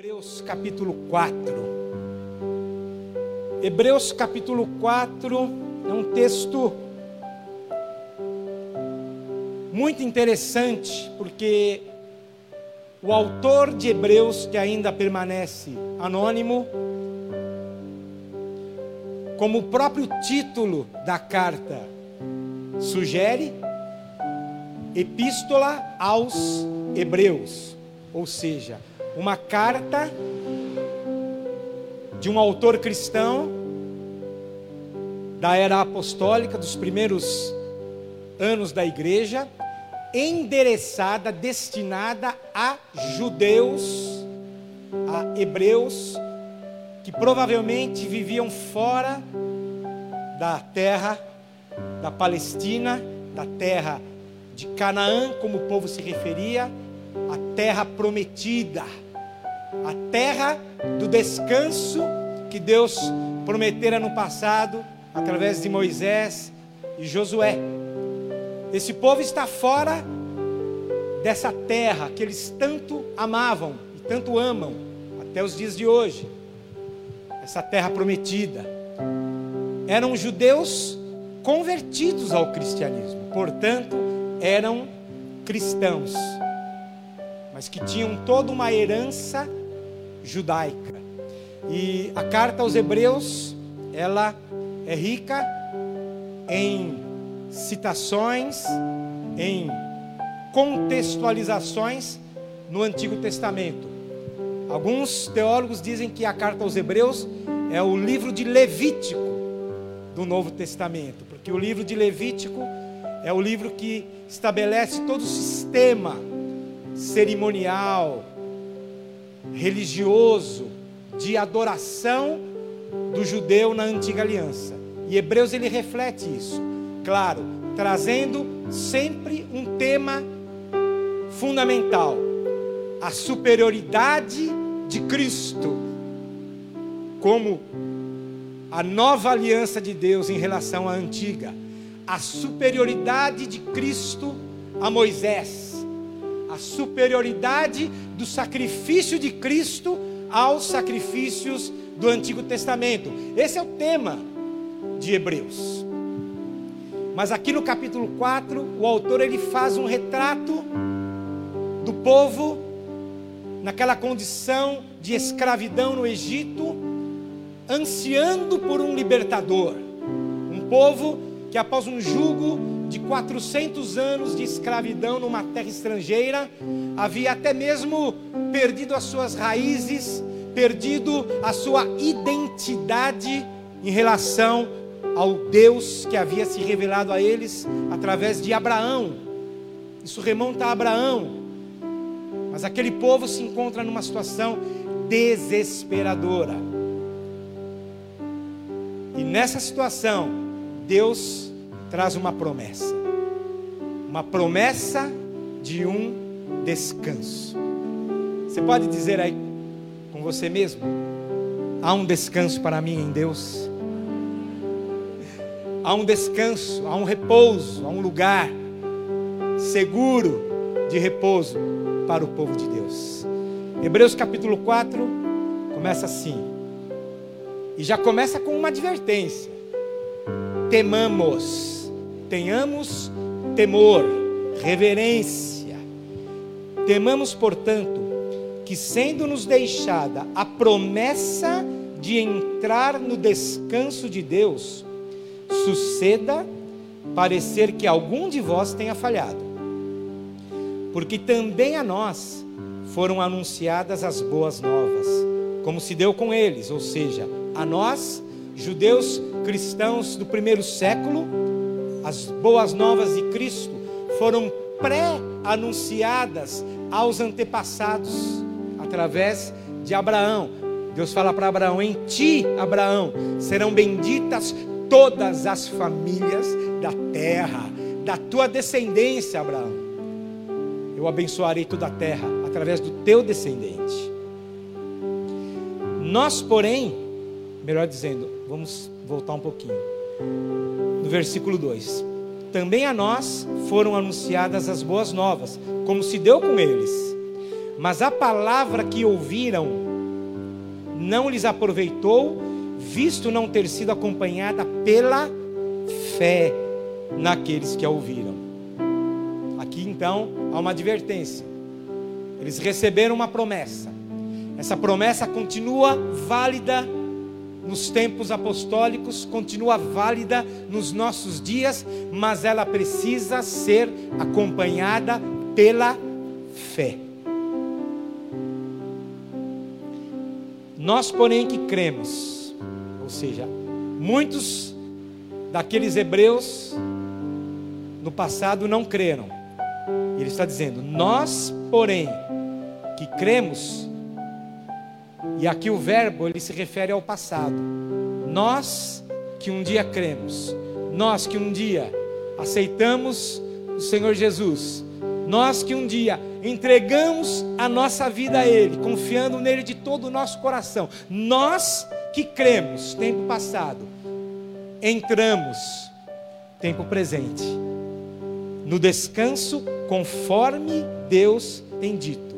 Hebreus capítulo 4. Hebreus capítulo 4 é um texto muito interessante, porque o autor de Hebreus, que ainda permanece anônimo, como o próprio título da carta sugere, Epístola aos Hebreus, ou seja, uma carta de um autor cristão da era apostólica, dos primeiros anos da igreja, endereçada, destinada a judeus, a hebreus, que provavelmente viviam fora da terra da Palestina, da terra de Canaã, como o povo se referia, a terra prometida, a terra do descanso que Deus prometera no passado através de Moisés e Josué. Esse povo está fora dessa terra que eles tanto amavam e tanto amam até os dias de hoje. Essa terra prometida. Eram judeus convertidos ao cristianismo, portanto, eram cristãos mas que tinham toda uma herança judaica. E a carta aos Hebreus, ela é rica em citações, em contextualizações no Antigo Testamento. Alguns teólogos dizem que a carta aos Hebreus é o livro de Levítico do Novo Testamento, porque o livro de Levítico é o livro que estabelece todo o sistema cerimonial, religioso, de adoração do judeu na antiga aliança. E Hebreus ele reflete isso, claro, trazendo sempre um tema fundamental: a superioridade de Cristo como a nova aliança de Deus em relação à antiga, a superioridade de Cristo a Moisés a superioridade do sacrifício de Cristo aos sacrifícios do Antigo Testamento. Esse é o tema de Hebreus. Mas aqui no capítulo 4, o autor ele faz um retrato do povo naquela condição de escravidão no Egito, ansiando por um libertador. Um povo que após um jugo de 400 anos de escravidão numa terra estrangeira, havia até mesmo perdido as suas raízes, perdido a sua identidade em relação ao Deus que havia se revelado a eles através de Abraão. Isso remonta a Abraão. Mas aquele povo se encontra numa situação desesperadora. E nessa situação, Deus traz uma promessa. Uma promessa de um descanso. Você pode dizer aí com você mesmo: há um descanso para mim em Deus. Há um descanso, há um repouso, há um lugar seguro de repouso para o povo de Deus. Hebreus capítulo 4 começa assim. E já começa com uma advertência: temamos Tenhamos temor, reverência. Temamos, portanto, que sendo-nos deixada a promessa de entrar no descanso de Deus, suceda parecer que algum de vós tenha falhado. Porque também a nós foram anunciadas as boas novas, como se deu com eles, ou seja, a nós, judeus cristãos do primeiro século, as boas novas de Cristo foram pré-anunciadas aos antepassados através de Abraão. Deus fala para Abraão: Em ti, Abraão, serão benditas todas as famílias da terra, da tua descendência, Abraão. Eu abençoarei toda a terra através do teu descendente. Nós, porém, melhor dizendo, vamos voltar um pouquinho no versículo 2: Também a nós foram anunciadas as boas novas, como se deu com eles. Mas a palavra que ouviram não lhes aproveitou, visto não ter sido acompanhada pela fé naqueles que a ouviram. Aqui então há uma advertência. Eles receberam uma promessa. Essa promessa continua válida nos tempos apostólicos, continua válida nos nossos dias, mas ela precisa ser acompanhada pela fé. Nós, porém, que cremos, ou seja, muitos daqueles hebreus no passado não creram. Ele está dizendo: Nós, porém, que cremos, e aqui o verbo ele se refere ao passado. Nós que um dia cremos, nós que um dia aceitamos o Senhor Jesus, nós que um dia entregamos a nossa vida a Ele, confiando nele de todo o nosso coração, nós que cremos, tempo passado, entramos, tempo presente, no descanso conforme Deus tem dito.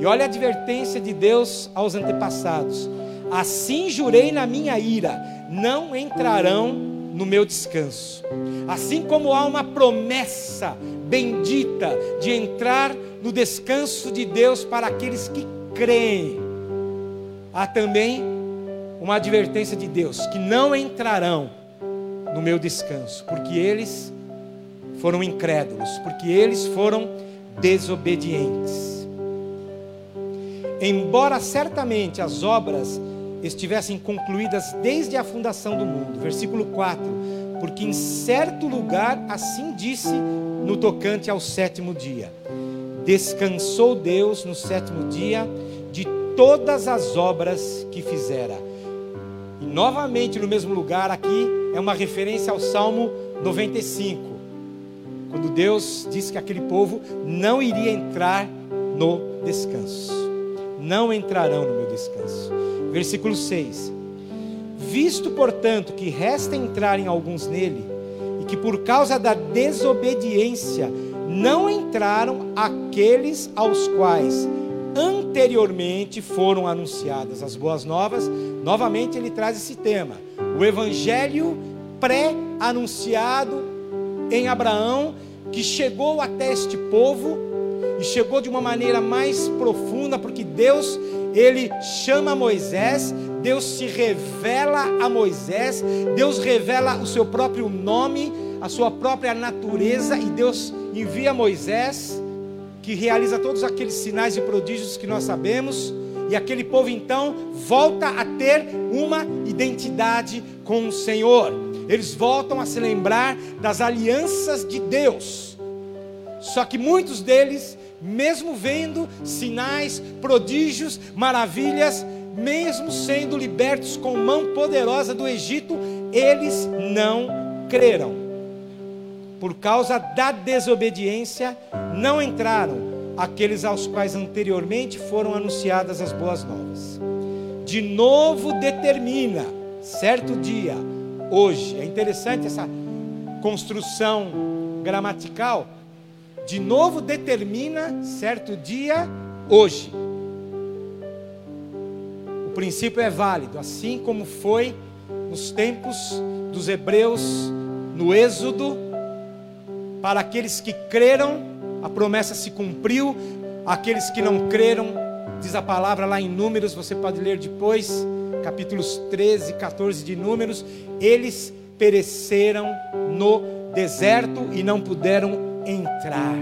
E olha a advertência de Deus aos antepassados: Assim jurei na minha ira, não entrarão no meu descanso. Assim como há uma promessa bendita de entrar no descanso de Deus para aqueles que creem, há também uma advertência de Deus que não entrarão no meu descanso, porque eles foram incrédulos, porque eles foram desobedientes. Embora certamente as obras estivessem concluídas desde a fundação do mundo, versículo 4: Porque em certo lugar assim disse no tocante ao sétimo dia: Descansou Deus no sétimo dia de todas as obras que fizera. E novamente no mesmo lugar, aqui é uma referência ao Salmo 95 quando Deus disse que aquele povo não iria entrar no descanso. Não entrarão no meu descanso. Versículo 6. Visto, portanto, que resta entrarem alguns nele, e que por causa da desobediência não entraram aqueles aos quais anteriormente foram anunciadas as boas novas, novamente ele traz esse tema. O evangelho pré-anunciado em Abraão, que chegou até este povo e chegou de uma maneira mais profunda, porque Deus, ele chama Moisés, Deus se revela a Moisés, Deus revela o seu próprio nome, a sua própria natureza, e Deus envia Moisés, que realiza todos aqueles sinais e prodígios que nós sabemos, e aquele povo então volta a ter uma identidade com o Senhor eles voltam a se lembrar das alianças de Deus. Só que muitos deles, mesmo vendo sinais, prodígios, maravilhas, mesmo sendo libertos com mão poderosa do Egito, eles não creram. Por causa da desobediência, não entraram aqueles aos quais anteriormente foram anunciadas as boas novas. De novo determina, certo dia, hoje. É interessante essa construção gramatical. De novo determina certo dia hoje. O princípio é válido, assim como foi nos tempos dos hebreus no Êxodo, para aqueles que creram, a promessa se cumpriu, aqueles que não creram, diz a palavra lá em Números, você pode ler depois, capítulos 13 e 14 de Números, eles pereceram no deserto e não puderam entrar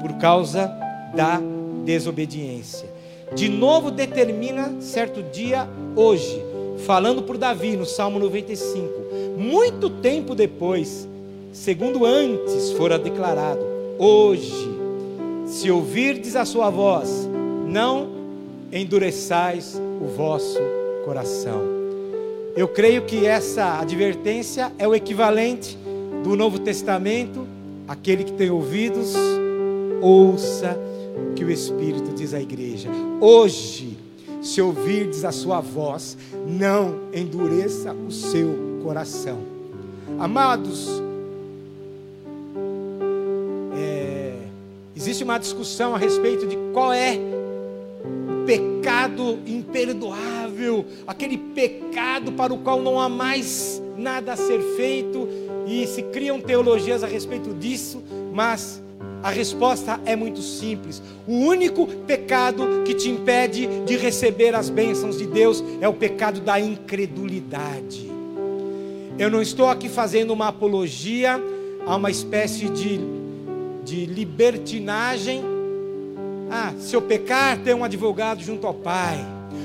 por causa da desobediência. De novo determina certo dia hoje, falando por Davi no Salmo 95, muito tempo depois, segundo antes fora declarado, hoje, se ouvirdes a sua voz, não endureçais o vosso coração. Eu creio que essa advertência é o equivalente do Novo Testamento. Aquele que tem ouvidos, ouça o que o Espírito diz à igreja. Hoje, se ouvirdes a sua voz, não endureça o seu coração. Amados, é, existe uma discussão a respeito de qual é o pecado imperdoável, aquele pecado para o qual não há mais nada a ser feito, e se criam teologias a respeito disso, mas a resposta é muito simples. O único pecado que te impede de receber as bênçãos de Deus é o pecado da incredulidade. Eu não estou aqui fazendo uma apologia a uma espécie de, de libertinagem. Ah, se eu pecar, tem um advogado junto ao Pai.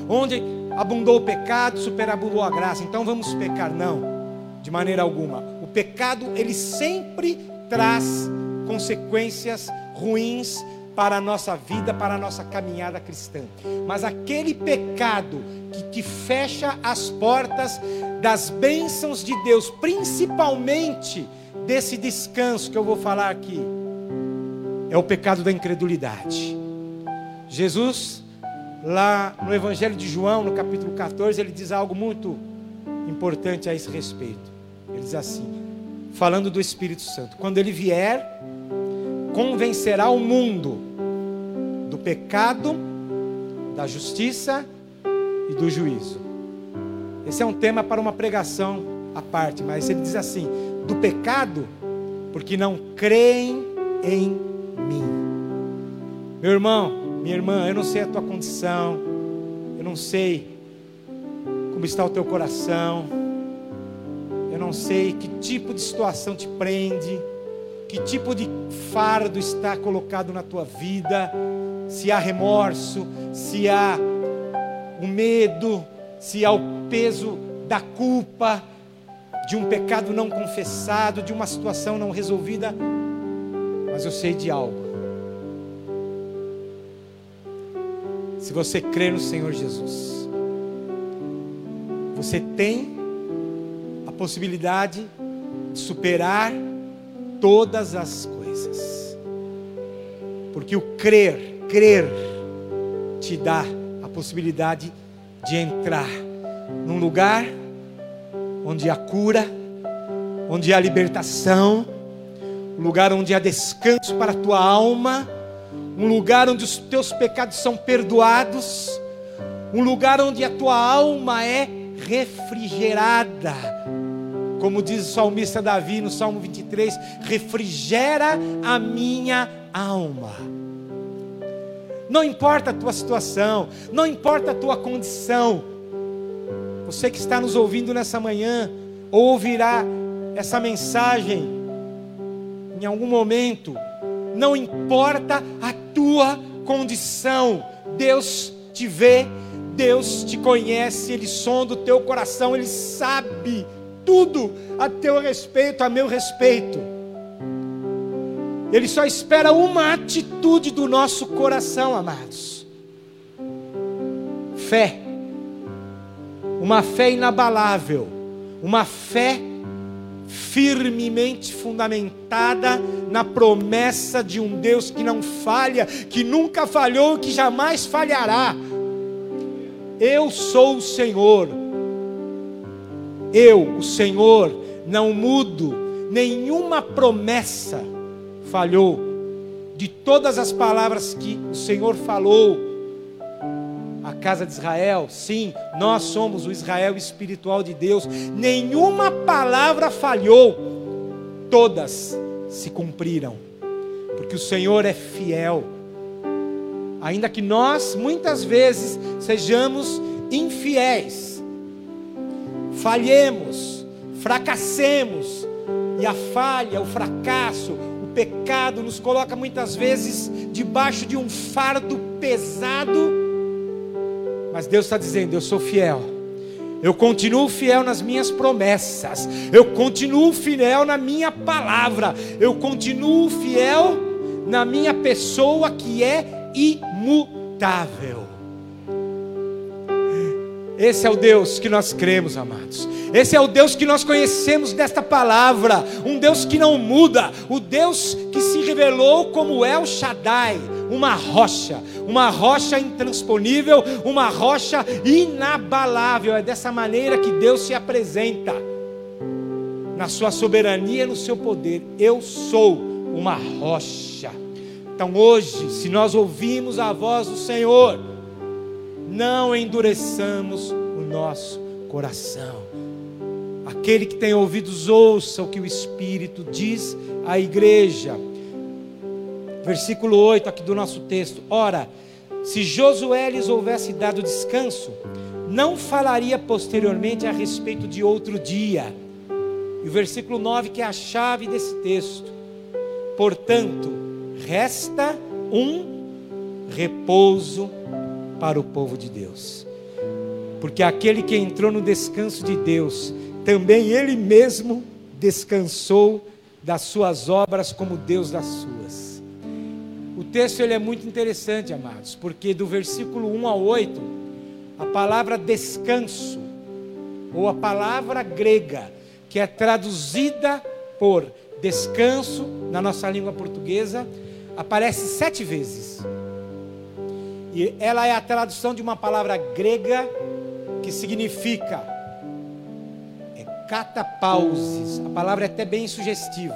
Onde abundou o pecado, superabundou a graça. Então vamos pecar. Não, de maneira alguma. Pecado, ele sempre traz consequências ruins para a nossa vida, para a nossa caminhada cristã. Mas aquele pecado que te fecha as portas das bênçãos de Deus, principalmente desse descanso que eu vou falar aqui, é o pecado da incredulidade. Jesus, lá no Evangelho de João, no capítulo 14, ele diz algo muito importante a esse respeito. Ele diz assim, falando do Espírito Santo: quando ele vier, convencerá o mundo do pecado, da justiça e do juízo. Esse é um tema para uma pregação à parte, mas ele diz assim: do pecado, porque não creem em mim. Meu irmão, minha irmã, eu não sei a tua condição, eu não sei como está o teu coração, eu não sei que tipo de situação te prende que tipo de fardo está colocado na tua vida, se há remorso, se há o medo, se há o peso da culpa, de um pecado não confessado, de uma situação não resolvida, mas eu sei de algo. Se você crê no Senhor Jesus, você tem possibilidade de superar todas as coisas. Porque o crer, crer, te dá a possibilidade de entrar num lugar onde há cura, onde há libertação, um lugar onde há descanso para a tua alma, um lugar onde os teus pecados são perdoados, um lugar onde a tua alma é refrigerada como diz o salmista Davi no Salmo 23, refrigera a minha alma. Não importa a tua situação, não importa a tua condição. Você que está nos ouvindo nessa manhã, ou ouvirá essa mensagem em algum momento, não importa a tua condição, Deus te vê, Deus te conhece, Ele sonda o teu coração, Ele sabe tudo a teu respeito, a meu respeito. Ele só espera uma atitude do nosso coração, amados. Fé. Uma fé inabalável, uma fé firmemente fundamentada na promessa de um Deus que não falha, que nunca falhou, que jamais falhará. Eu sou o Senhor eu, o Senhor, não mudo, nenhuma promessa falhou. De todas as palavras que o Senhor falou à casa de Israel, sim, nós somos o Israel espiritual de Deus, nenhuma palavra falhou, todas se cumpriram, porque o Senhor é fiel. Ainda que nós muitas vezes sejamos infiéis, falhemos, fracassemos, e a falha, o fracasso, o pecado nos coloca muitas vezes debaixo de um fardo pesado, mas Deus está dizendo: Eu sou fiel. Eu continuo fiel nas minhas promessas. Eu continuo fiel na minha palavra. Eu continuo fiel na minha pessoa que é imutável. Esse é o Deus que nós cremos, amados. Esse é o Deus que nós conhecemos desta palavra. Um Deus que não muda. O Deus que se revelou como El Shaddai. Uma rocha. Uma rocha intransponível. Uma rocha inabalável. É dessa maneira que Deus se apresenta. Na sua soberania, no seu poder. Eu sou uma rocha. Então hoje, se nós ouvimos a voz do Senhor não endureçamos o nosso coração. Aquele que tem ouvidos, ouça o que o Espírito diz à igreja. Versículo 8 aqui do nosso texto. Ora, se Josué lhes houvesse dado descanso, não falaria posteriormente a respeito de outro dia. E o versículo 9, que é a chave desse texto. Portanto, resta um repouso para o povo de Deus. Porque aquele que entrou no descanso de Deus, também ele mesmo descansou das suas obras como Deus das suas. O texto ele é muito interessante, amados, porque do versículo 1 ao 8, a palavra descanso, ou a palavra grega, que é traduzida por descanso na nossa língua portuguesa, aparece sete vezes. E ela é a tradução de uma palavra grega que significa é catapauses. A palavra é até bem sugestiva.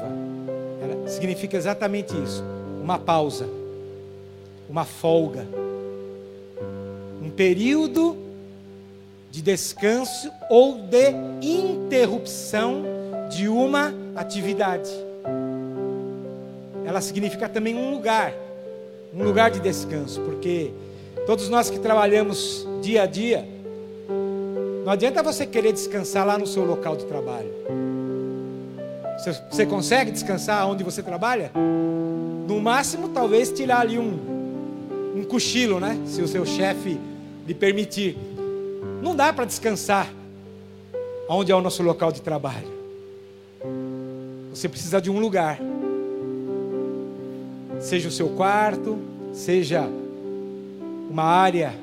Ela significa exatamente isso: uma pausa, uma folga, um período de descanso ou de interrupção de uma atividade. Ela significa também um lugar, um lugar de descanso, porque Todos nós que trabalhamos dia a dia, não adianta você querer descansar lá no seu local de trabalho. Você, você consegue descansar onde você trabalha? No máximo, talvez tirar ali um, um cochilo, né? Se o seu chefe lhe permitir. Não dá para descansar onde é o nosso local de trabalho. Você precisa de um lugar. Seja o seu quarto, seja uma área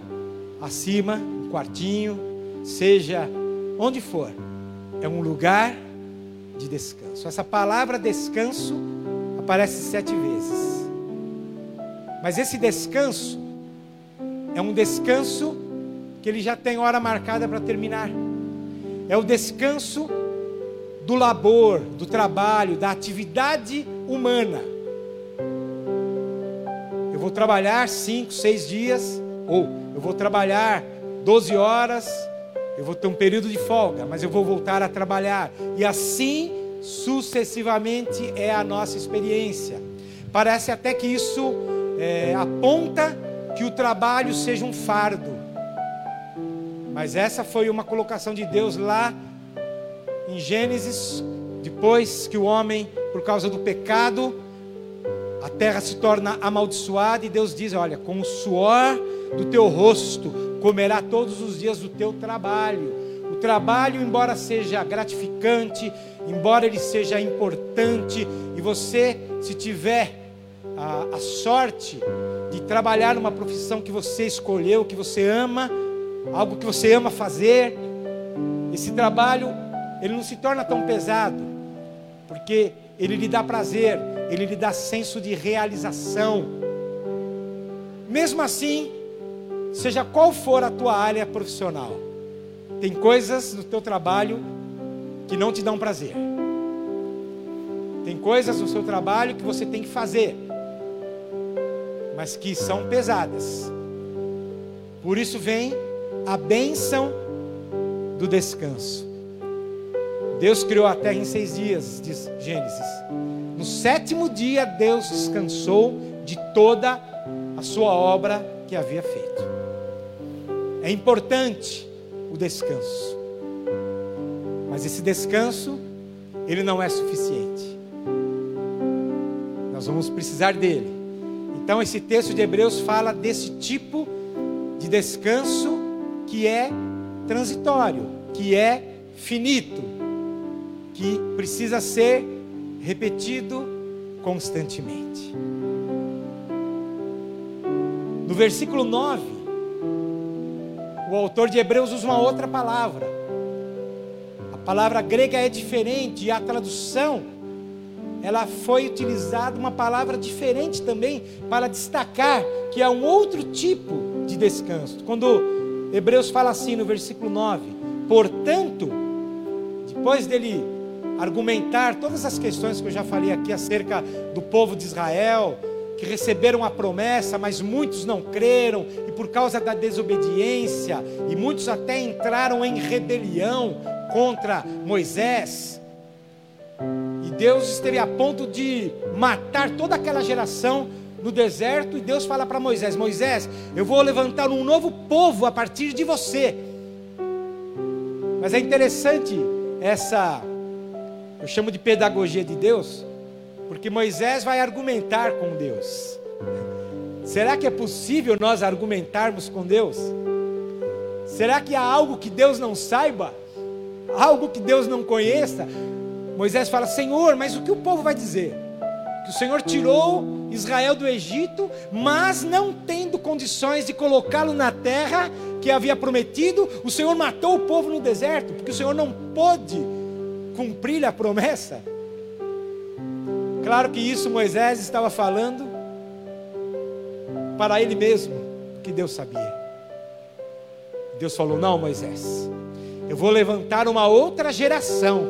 acima, um quartinho, seja onde for, é um lugar de descanso. Essa palavra descanso aparece sete vezes. Mas esse descanso é um descanso que ele já tem hora marcada para terminar. É o descanso do labor, do trabalho, da atividade humana eu vou trabalhar cinco, seis dias, ou eu vou trabalhar 12 horas, eu vou ter um período de folga, mas eu vou voltar a trabalhar. E assim sucessivamente é a nossa experiência. Parece até que isso é, aponta que o trabalho seja um fardo. Mas essa foi uma colocação de Deus lá em Gênesis, depois que o homem, por causa do pecado, a terra se torna amaldiçoada e Deus diz: Olha, com o suor do teu rosto comerá todos os dias do teu trabalho. O trabalho, embora seja gratificante, embora ele seja importante, e você, se tiver a, a sorte de trabalhar numa profissão que você escolheu, que você ama, algo que você ama fazer, esse trabalho ele não se torna tão pesado, porque ele lhe dá prazer, ele lhe dá senso de realização. Mesmo assim, seja qual for a tua área profissional, tem coisas no teu trabalho que não te dão prazer. Tem coisas no seu trabalho que você tem que fazer, mas que são pesadas. Por isso vem a bênção do descanso. Deus criou a terra em seis dias, diz Gênesis. No sétimo dia, Deus descansou de toda a sua obra que havia feito. É importante o descanso, mas esse descanso, ele não é suficiente. Nós vamos precisar dele. Então, esse texto de Hebreus fala desse tipo de descanso que é transitório, que é finito, que precisa ser repetido constantemente. No versículo 9, o autor de Hebreus usa uma outra palavra. A palavra grega é diferente e a tradução ela foi utilizada uma palavra diferente também para destacar que é um outro tipo de descanso. Quando Hebreus fala assim no versículo 9: "Portanto, depois dele argumentar todas as questões que eu já falei aqui acerca do povo de Israel que receberam a promessa, mas muitos não creram, e por causa da desobediência, e muitos até entraram em rebelião contra Moisés. E Deus esteve a ponto de matar toda aquela geração no deserto, e Deus fala para Moisés: Moisés, eu vou levantar um novo povo a partir de você. Mas é interessante essa, eu chamo de pedagogia de Deus, porque Moisés vai argumentar com Deus. Será que é possível nós argumentarmos com Deus? Será que há algo que Deus não saiba? Algo que Deus não conheça? Moisés fala: Senhor, mas o que o povo vai dizer? Que o Senhor tirou Israel do Egito, mas não tendo condições de colocá-lo na terra que havia prometido, o Senhor matou o povo no deserto, porque o Senhor não pôde cumprir a promessa. Claro que isso Moisés estava falando para ele mesmo, que Deus sabia. Deus falou: Não, Moisés, eu vou levantar uma outra geração.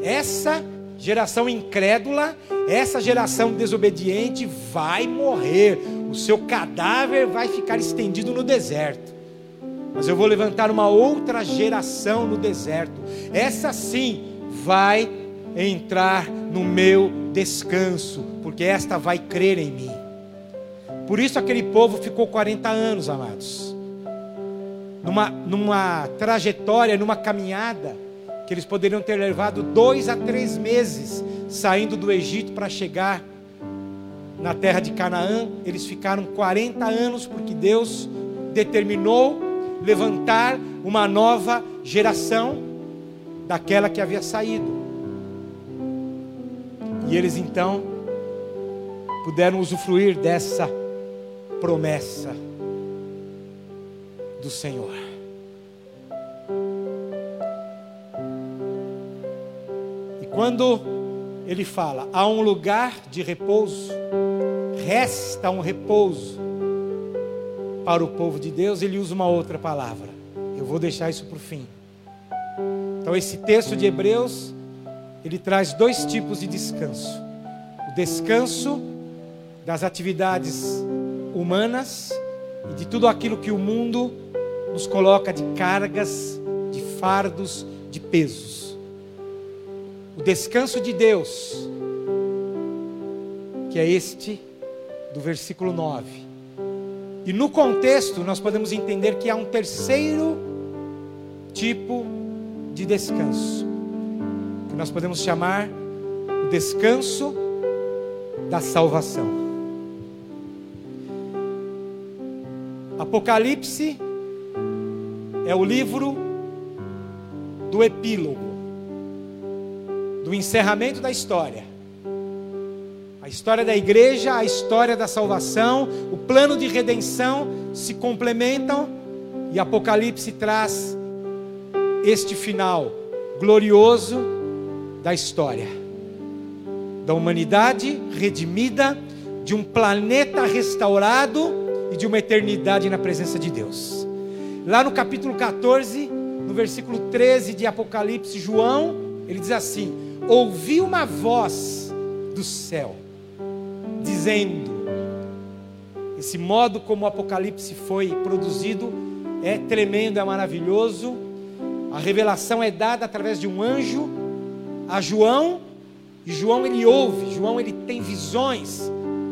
Essa geração incrédula, essa geração desobediente vai morrer. O seu cadáver vai ficar estendido no deserto. Mas eu vou levantar uma outra geração no deserto. Essa sim vai entrar no meu descanso, porque esta vai crer em mim. Por isso aquele povo ficou 40 anos, amados, numa, numa trajetória, numa caminhada, que eles poderiam ter levado dois a três meses saindo do Egito para chegar na terra de Canaã. Eles ficaram 40 anos, porque Deus determinou levantar uma nova geração daquela que havia saído. E eles então puderam usufruir dessa promessa do Senhor. E quando ele fala, há um lugar de repouso, resta um repouso para o povo de Deus, ele usa uma outra palavra. Eu vou deixar isso para o fim. Então, esse texto de Hebreus ele traz dois tipos de descanso: o descanso das atividades humanas e de tudo aquilo que o mundo nos coloca de cargas, de fardos, de pesos. O descanso de Deus, que é este do versículo 9. E no contexto, nós podemos entender que há um terceiro tipo de descanso que nós podemos chamar o descanso da salvação. Apocalipse é o livro do epílogo, do encerramento da história. A história da igreja, a história da salvação, o plano de redenção se complementam e Apocalipse traz este final glorioso da história, da humanidade redimida, de um planeta restaurado e de uma eternidade na presença de Deus. Lá no capítulo 14, no versículo 13 de Apocalipse, João, ele diz assim: Ouvi uma voz do céu, dizendo, esse modo como o Apocalipse foi produzido é tremendo, é maravilhoso. A revelação é dada através de um anjo a João, e João ele ouve, João ele tem visões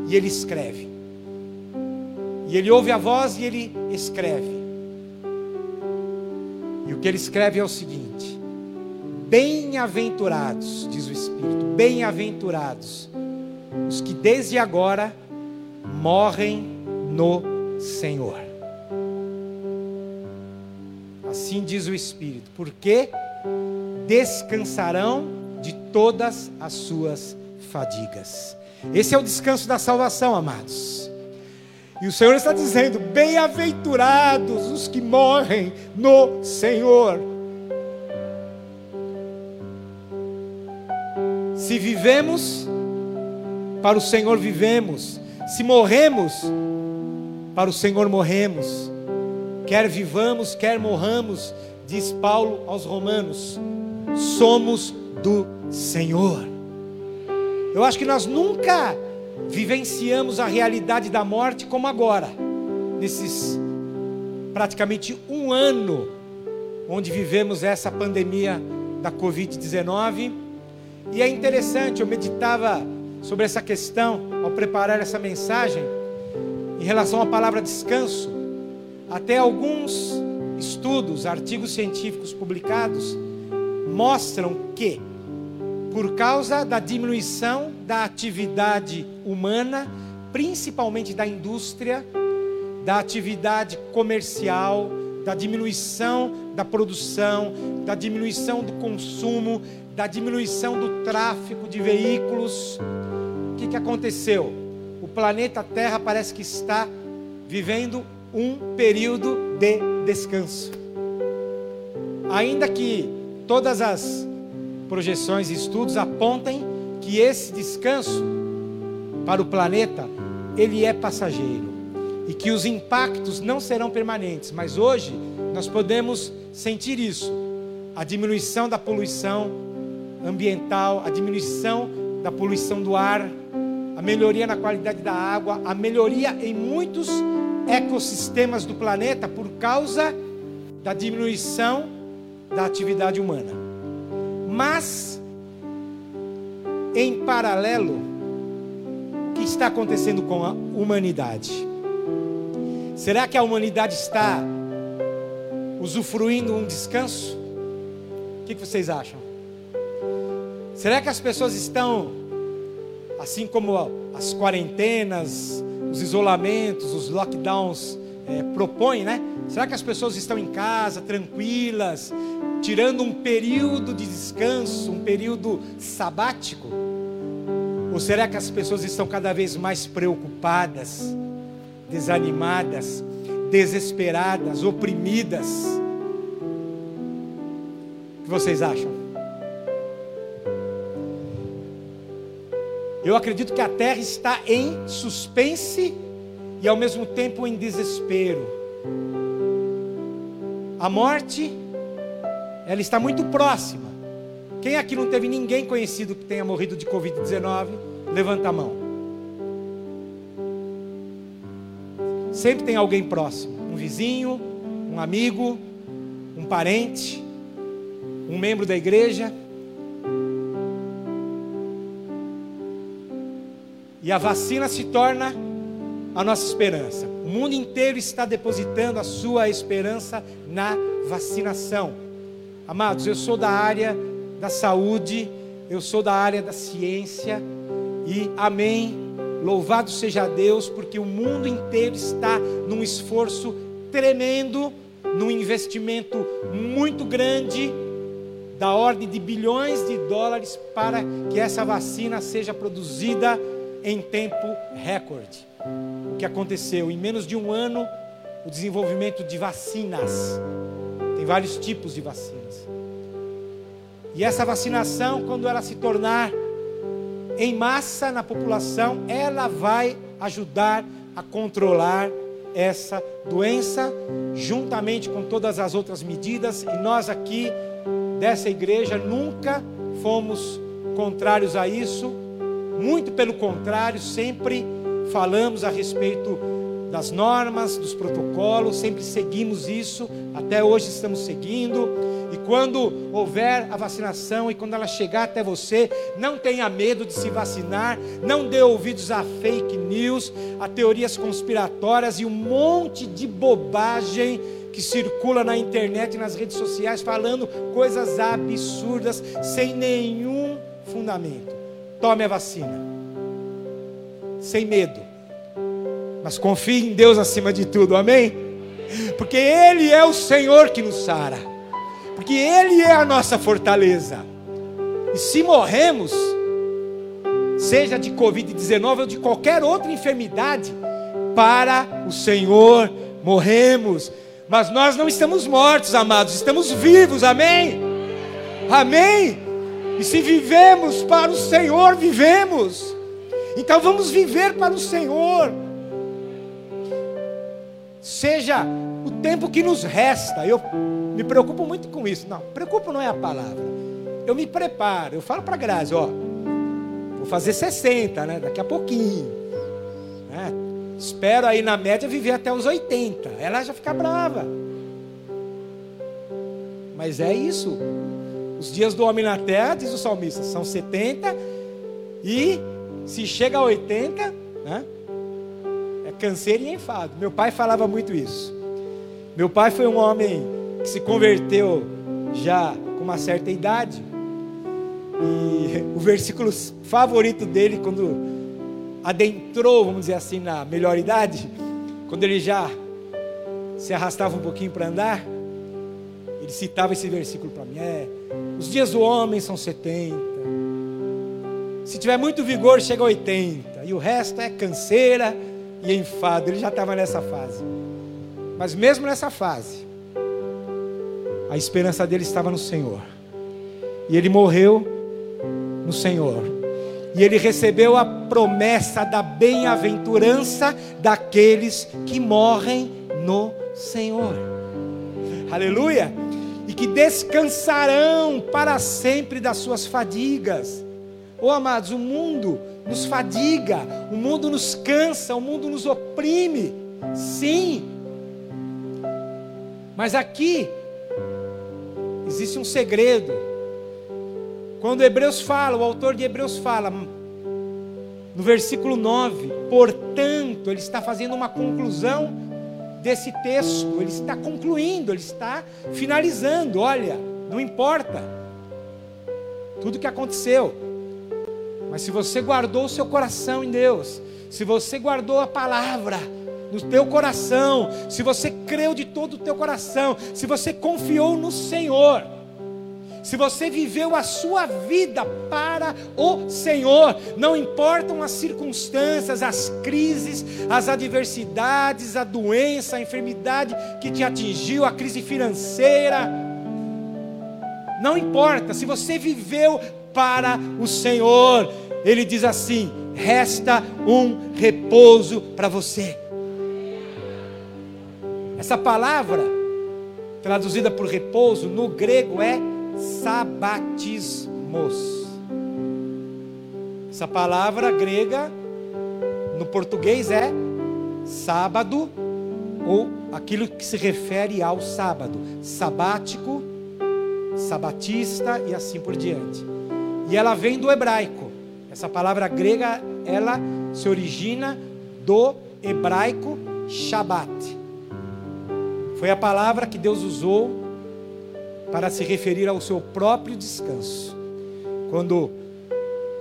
e ele escreve. E ele ouve a voz e ele escreve. E o que ele escreve é o seguinte: Bem-aventurados, diz o Espírito, bem-aventurados os que desde agora morrem no Senhor. Assim diz o Espírito, porque descansarão de todas as suas fadigas. Esse é o descanso da salvação, amados. E o Senhor está dizendo: bem-aventurados os que morrem no Senhor. Se vivemos, para o Senhor vivemos. Se morremos, para o Senhor morremos. Quer vivamos, quer morramos, diz Paulo aos Romanos, somos do Senhor. Eu acho que nós nunca vivenciamos a realidade da morte como agora, nesses praticamente um ano onde vivemos essa pandemia da Covid-19. E é interessante, eu meditava sobre essa questão ao preparar essa mensagem em relação à palavra descanso. Até alguns estudos, artigos científicos publicados mostram que por causa da diminuição da atividade humana, principalmente da indústria, da atividade comercial, da diminuição da produção, da diminuição do consumo, da diminuição do tráfego de veículos. O que, que aconteceu? O planeta Terra parece que está vivendo um período de descanso. Ainda que todas as projeções e estudos apontem que esse descanso para o planeta ele é passageiro e que os impactos não serão permanentes, mas hoje nós podemos sentir isso, a diminuição da poluição ambiental, a diminuição da poluição do ar, a melhoria na qualidade da água, a melhoria em muitos ecossistemas do planeta por causa da diminuição da atividade humana. Mas, em paralelo, o que está acontecendo com a humanidade? Será que a humanidade está usufruindo um descanso? O que vocês acham? Será que as pessoas estão, assim como as quarentenas, os isolamentos, os lockdowns é, propõem, né? Será que as pessoas estão em casa, tranquilas, tirando um período de descanso, um período sabático? Ou será que as pessoas estão cada vez mais preocupadas, desanimadas, desesperadas, oprimidas? O que vocês acham? Eu acredito que a terra está em suspense e ao mesmo tempo em desespero. A morte, ela está muito próxima. Quem aqui não teve ninguém conhecido que tenha morrido de Covid-19? Levanta a mão. Sempre tem alguém próximo, um vizinho, um amigo, um parente, um membro da igreja. E a vacina se torna a nossa esperança. O mundo inteiro está depositando a sua esperança na vacinação. Amados, eu sou da área da saúde, eu sou da área da ciência e amém Louvado seja Deus, porque o mundo inteiro está num esforço tremendo, num investimento muito grande, da ordem de bilhões de dólares, para que essa vacina seja produzida em tempo recorde. O que aconteceu? Em menos de um ano, o desenvolvimento de vacinas. Tem vários tipos de vacinas. E essa vacinação, quando ela se tornar em massa na população, ela vai ajudar a controlar essa doença, juntamente com todas as outras medidas, e nós aqui dessa igreja nunca fomos contrários a isso, muito pelo contrário, sempre falamos a respeito das normas, dos protocolos, sempre seguimos isso, até hoje estamos seguindo. E quando houver a vacinação e quando ela chegar até você, não tenha medo de se vacinar, não dê ouvidos a fake news, a teorias conspiratórias e um monte de bobagem que circula na internet e nas redes sociais falando coisas absurdas sem nenhum fundamento. Tome a vacina. Sem medo mas confie em Deus acima de tudo, amém? Porque Ele é o Senhor que nos sara, porque Ele é a nossa fortaleza. E se morremos, seja de Covid-19 ou de qualquer outra enfermidade, para o Senhor morremos, mas nós não estamos mortos, amados, estamos vivos, amém? Amém? E se vivemos para o Senhor, vivemos. Então vamos viver para o Senhor seja o tempo que nos resta. Eu me preocupo muito com isso. Não, preocupo não é a palavra. Eu me preparo, eu falo para a Grazi, ó, vou fazer 60, né? Daqui a pouquinho. Né? Espero aí na média viver até os 80. Ela já fica brava. Mas é isso. Os dias do homem na terra, diz o salmista, são 70 e se chega a 80, né? É canseiro e enfado. Meu pai falava muito isso. Meu pai foi um homem que se converteu já com uma certa idade. E o versículo favorito dele, quando adentrou, vamos dizer assim, na melhor idade, quando ele já se arrastava um pouquinho para andar, ele citava esse versículo para mim: é, os dias do homem são 70, se tiver muito vigor, chega a 80, e o resto é canseira e enfado. Ele já estava nessa fase, mas mesmo nessa fase, a esperança dele estava no Senhor, e ele morreu no Senhor. E ele recebeu a promessa da bem-aventurança daqueles que morrem no Senhor. Aleluia! E que descansarão para sempre das suas fadigas. Oh, amados, o mundo nos fadiga, o mundo nos cansa, o mundo nos oprime. Sim. Mas aqui existe um segredo. Quando Hebreus fala, o autor de Hebreus fala, no versículo 9, portanto, ele está fazendo uma conclusão desse texto, ele está concluindo, ele está finalizando. Olha, não importa tudo que aconteceu, mas se você guardou o seu coração em Deus, se você guardou a palavra no teu coração, se você creu de todo o teu coração, se você confiou no Senhor, se você viveu a sua vida para o Senhor, não importam as circunstâncias, as crises, as adversidades, a doença, a enfermidade que te atingiu, a crise financeira, não importa, se você viveu para o Senhor, Ele diz assim: resta um repouso para você. Essa palavra, traduzida por repouso, no grego é sabatismos. Essa palavra grega no português é sábado ou aquilo que se refere ao sábado, sabático, sabatista e assim por diante. E ela vem do hebraico. Essa palavra grega, ela se origina do hebraico Shabat. Foi a palavra que Deus usou para se referir ao seu próprio descanso. Quando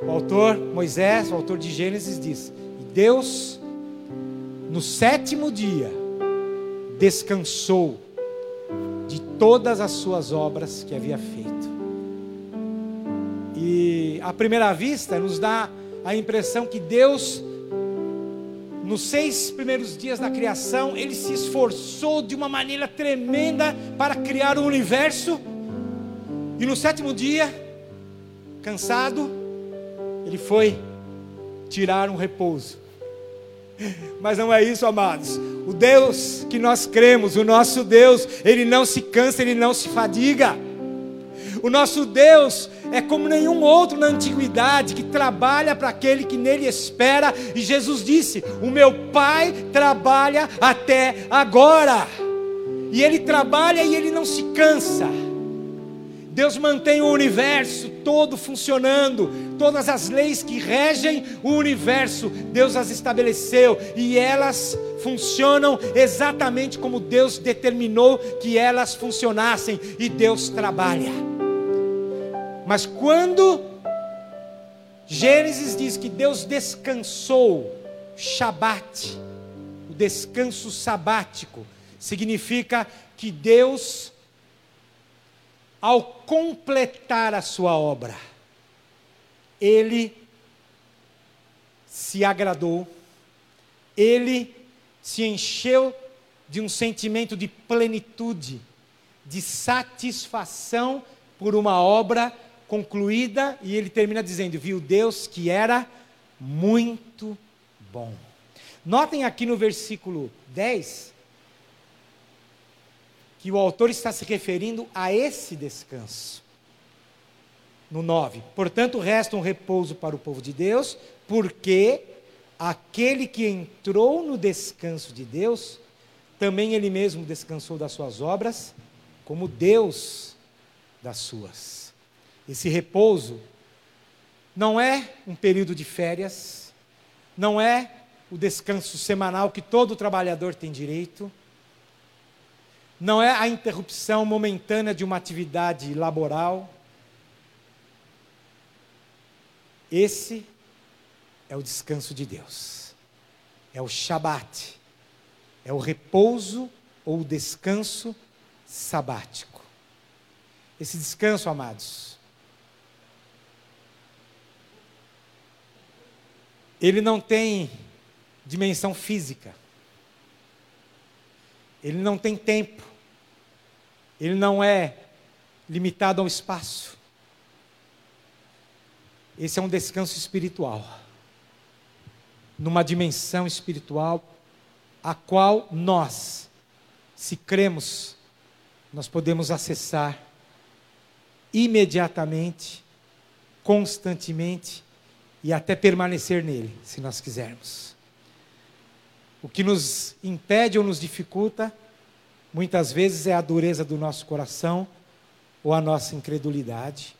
o autor Moisés, o autor de Gênesis, diz: Deus, no sétimo dia, descansou de todas as suas obras que havia feito. E à primeira vista nos dá a impressão que Deus, nos seis primeiros dias da criação, ele se esforçou de uma maneira tremenda para criar o universo, e no sétimo dia, cansado, ele foi tirar um repouso. Mas não é isso, amados. O Deus que nós cremos, o nosso Deus, ele não se cansa, ele não se fadiga. O nosso Deus é como nenhum outro na antiguidade que trabalha para aquele que nele espera. E Jesus disse: O meu Pai trabalha até agora. E ele trabalha e ele não se cansa. Deus mantém o universo todo funcionando, todas as leis que regem o universo, Deus as estabeleceu e elas funcionam exatamente como Deus determinou que elas funcionassem, e Deus trabalha. Mas quando Gênesis diz que Deus descansou, Shabat, o descanso sabático, significa que Deus, ao completar a sua obra, Ele se agradou, Ele se encheu de um sentimento de plenitude, de satisfação por uma obra concluída, e ele termina dizendo: Viu Deus que era muito bom. Notem aqui no versículo 10 que o autor está se referindo a esse descanso. no 9. Portanto, resta um repouso para o povo de Deus, porque aquele que entrou no descanso de Deus, também ele mesmo descansou das suas obras, como Deus das suas. Esse repouso não é um período de férias, não é o descanso semanal que todo trabalhador tem direito, não é a interrupção momentânea de uma atividade laboral. Esse é o descanso de Deus, é o Shabat, é o repouso ou o descanso sabático. Esse descanso, amados, ele não tem dimensão física, ele não tem tempo, ele não é limitado ao espaço. Esse é um descanso espiritual, numa dimensão espiritual, a qual nós, se cremos, nós podemos acessar imediatamente, constantemente e até permanecer nele, se nós quisermos. O que nos impede ou nos dificulta, muitas vezes, é a dureza do nosso coração ou a nossa incredulidade,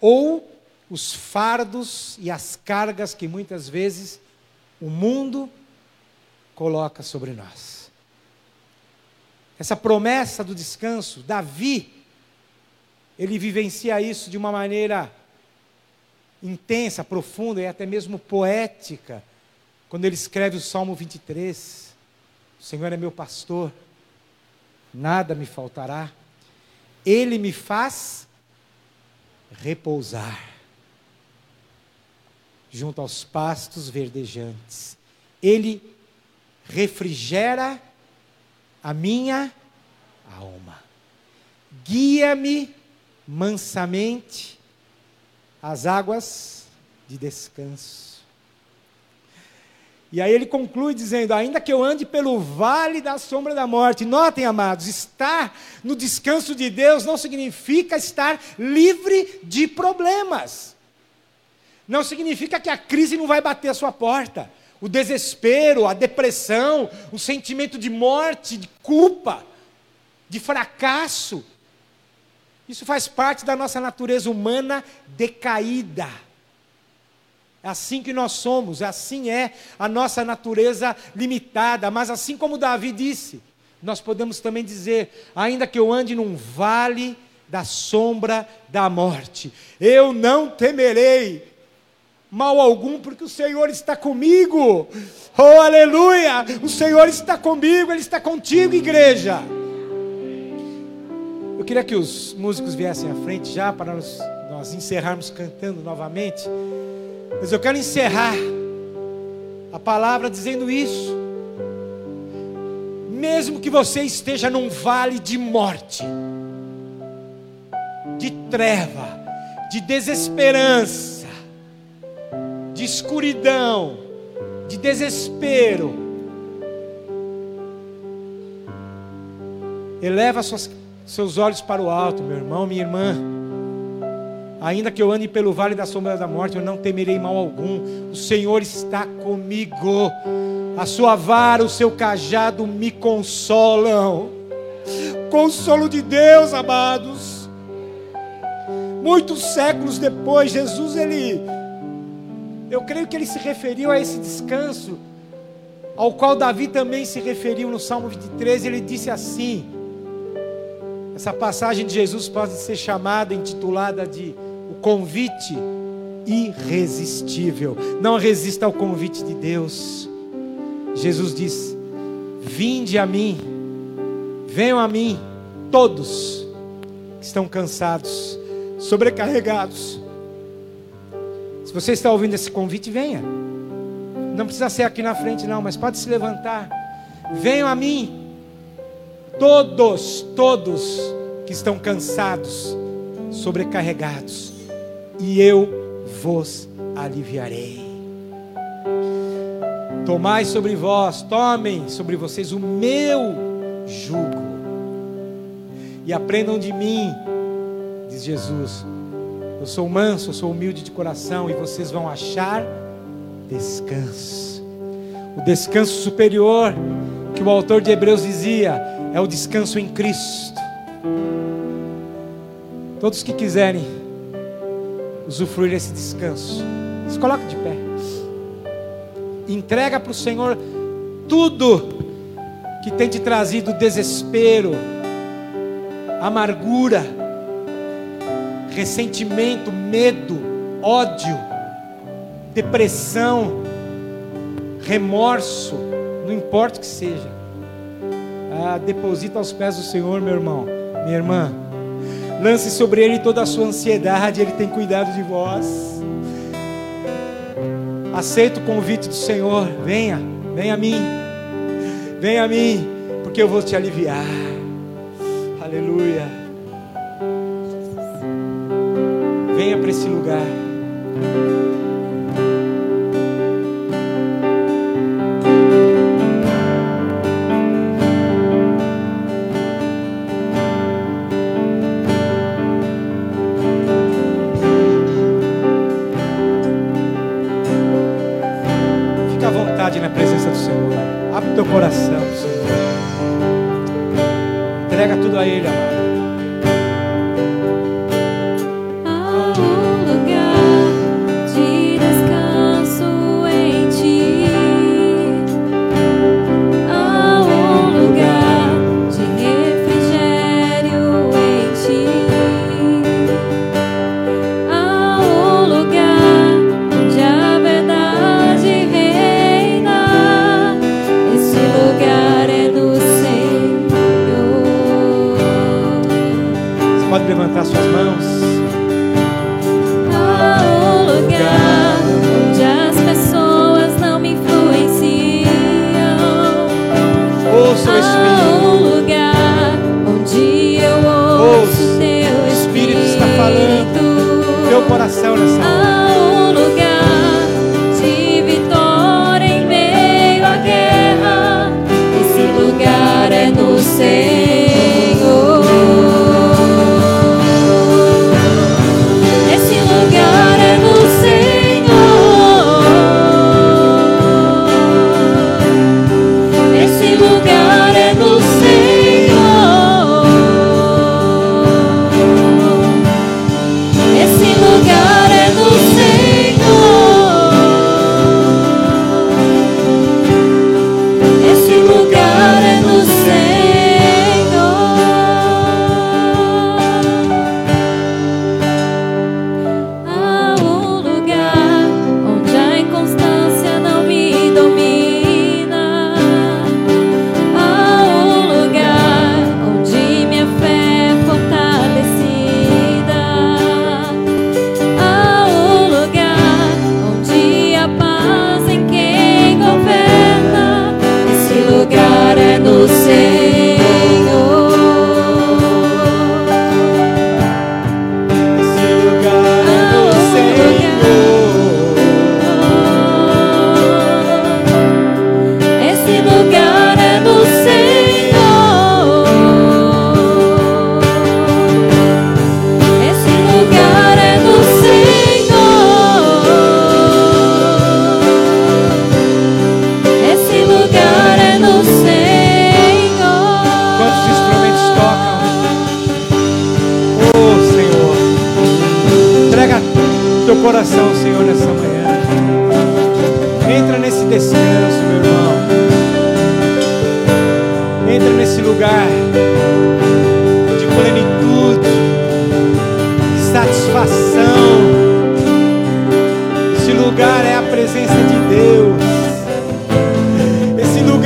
ou os fardos e as cargas que muitas vezes o mundo coloca sobre nós. Essa promessa do descanso, Davi, ele vivencia isso de uma maneira intensa, profunda e até mesmo poética, quando ele escreve o Salmo 23. O Senhor é meu pastor, nada me faltará. Ele me faz repousar junto aos pastos verdejantes. Ele refrigera a minha alma. Guia-me mansamente às águas de descanso. E aí ele conclui dizendo: Ainda que eu ande pelo vale da sombra da morte. Notem, amados, estar no descanso de Deus não significa estar livre de problemas. Não significa que a crise não vai bater a sua porta. O desespero, a depressão, o sentimento de morte, de culpa, de fracasso. Isso faz parte da nossa natureza humana decaída. É assim que nós somos, assim é a nossa natureza limitada. Mas assim como Davi disse, nós podemos também dizer: ainda que eu ande num vale da sombra da morte, eu não temerei, mal algum, porque o Senhor está comigo. Oh, aleluia! O Senhor está comigo, Ele está contigo, igreja. Eu queria que os músicos viessem à frente já para nós, nós encerrarmos cantando novamente. Mas eu quero encerrar a palavra dizendo isso. Mesmo que você esteja num vale de morte, de treva, de desesperança, de escuridão, de desespero. Eleva suas, seus olhos para o alto, meu irmão, minha irmã. Ainda que eu ande pelo vale da sombra da morte, eu não temerei mal algum. O Senhor está comigo. A sua vara, o seu cajado me consolam. Consolo de Deus, amados. Muitos séculos depois, Jesus ele eu creio que ele se referiu a esse descanso, ao qual Davi também se referiu no Salmo 23. Ele disse assim: essa passagem de Jesus pode ser chamada, intitulada de o convite irresistível. Não resista ao convite de Deus. Jesus diz: Vinde a mim, venham a mim, todos que estão cansados, sobrecarregados se você está ouvindo esse convite, venha. Não precisa ser aqui na frente, não, mas pode se levantar. Venham a mim, todos, todos que estão cansados, sobrecarregados, e eu vos aliviarei. Tomai sobre vós, tomem sobre vocês o meu jugo, e aprendam de mim, diz Jesus, Eu sou manso, eu sou humilde de coração e vocês vão achar descanso. O descanso superior que o autor de Hebreus dizia é o descanso em Cristo. Todos que quiserem usufruir esse descanso, se coloque de pé. Entrega para o Senhor tudo que tem te trazido desespero, amargura, ressentimento, medo, ódio, depressão, remorso, não importa o que seja. Ah, deposita aos pés do Senhor, meu irmão, minha irmã. Lance sobre Ele toda a sua ansiedade, Ele tem cuidado de vós. Aceita o convite do Senhor, venha, venha a mim, venha a mim, porque eu vou te aliviar. Aleluia. Venha para esse lugar. Entrega tudo a Ele, amado. Suas mãos.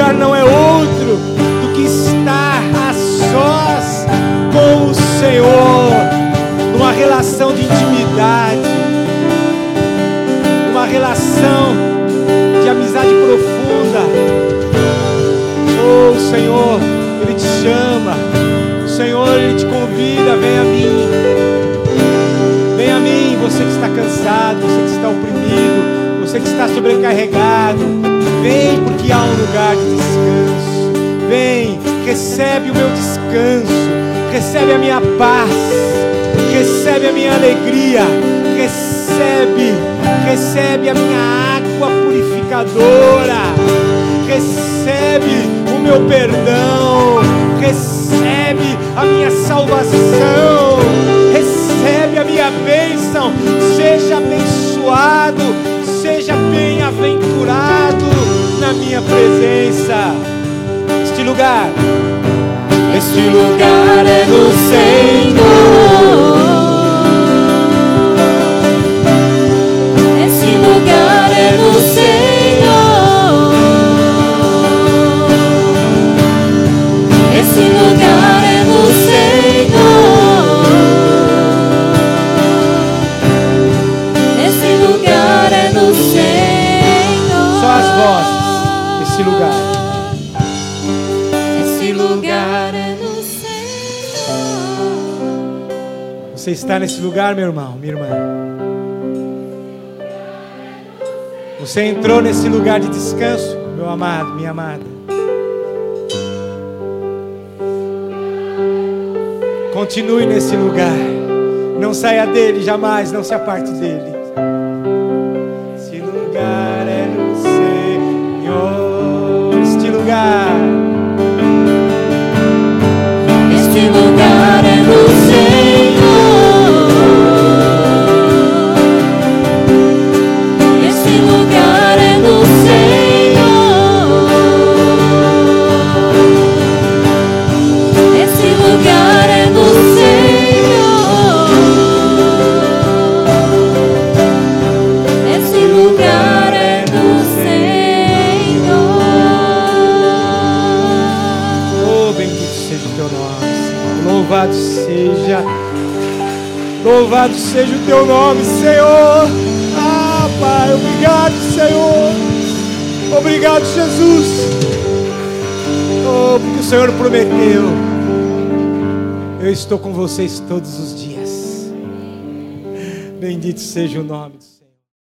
Lugar não é outro do que estar a sós com o Senhor, numa relação de intimidade, numa relação de amizade profunda. Oh, o Senhor, Ele te chama, o Senhor, Ele te convida, vem a mim. Vem a mim, você que está cansado, você que está oprimido, você que está sobrecarregado. Vem, porque há um lugar de descanso. Vem, recebe o meu descanso, recebe a minha paz, recebe a minha alegria, recebe, recebe a minha água purificadora, recebe o meu perdão, recebe a minha salvação, recebe a minha bênção, seja abençoado, seja bem-aventurado na minha presença. Este lugar, este lugar é do Senhor. Esse lugar é do Senhor. Esse lugar é do Senhor. Esse lugar é do Senhor. Só as vozes, esse lugar. Esse lugar é do Senhor. Você está nesse lugar, meu irmão, minha irmã. Você entrou nesse lugar de descanso, meu amado, minha amada. Continue nesse lugar. Não saia dele jamais, não se aparte dele. Louvado seja o teu nome, Senhor. Ah, Pai, obrigado, Senhor. Obrigado, Jesus. Oh, porque o Senhor prometeu. Eu estou com vocês todos os dias. Bendito seja o nome.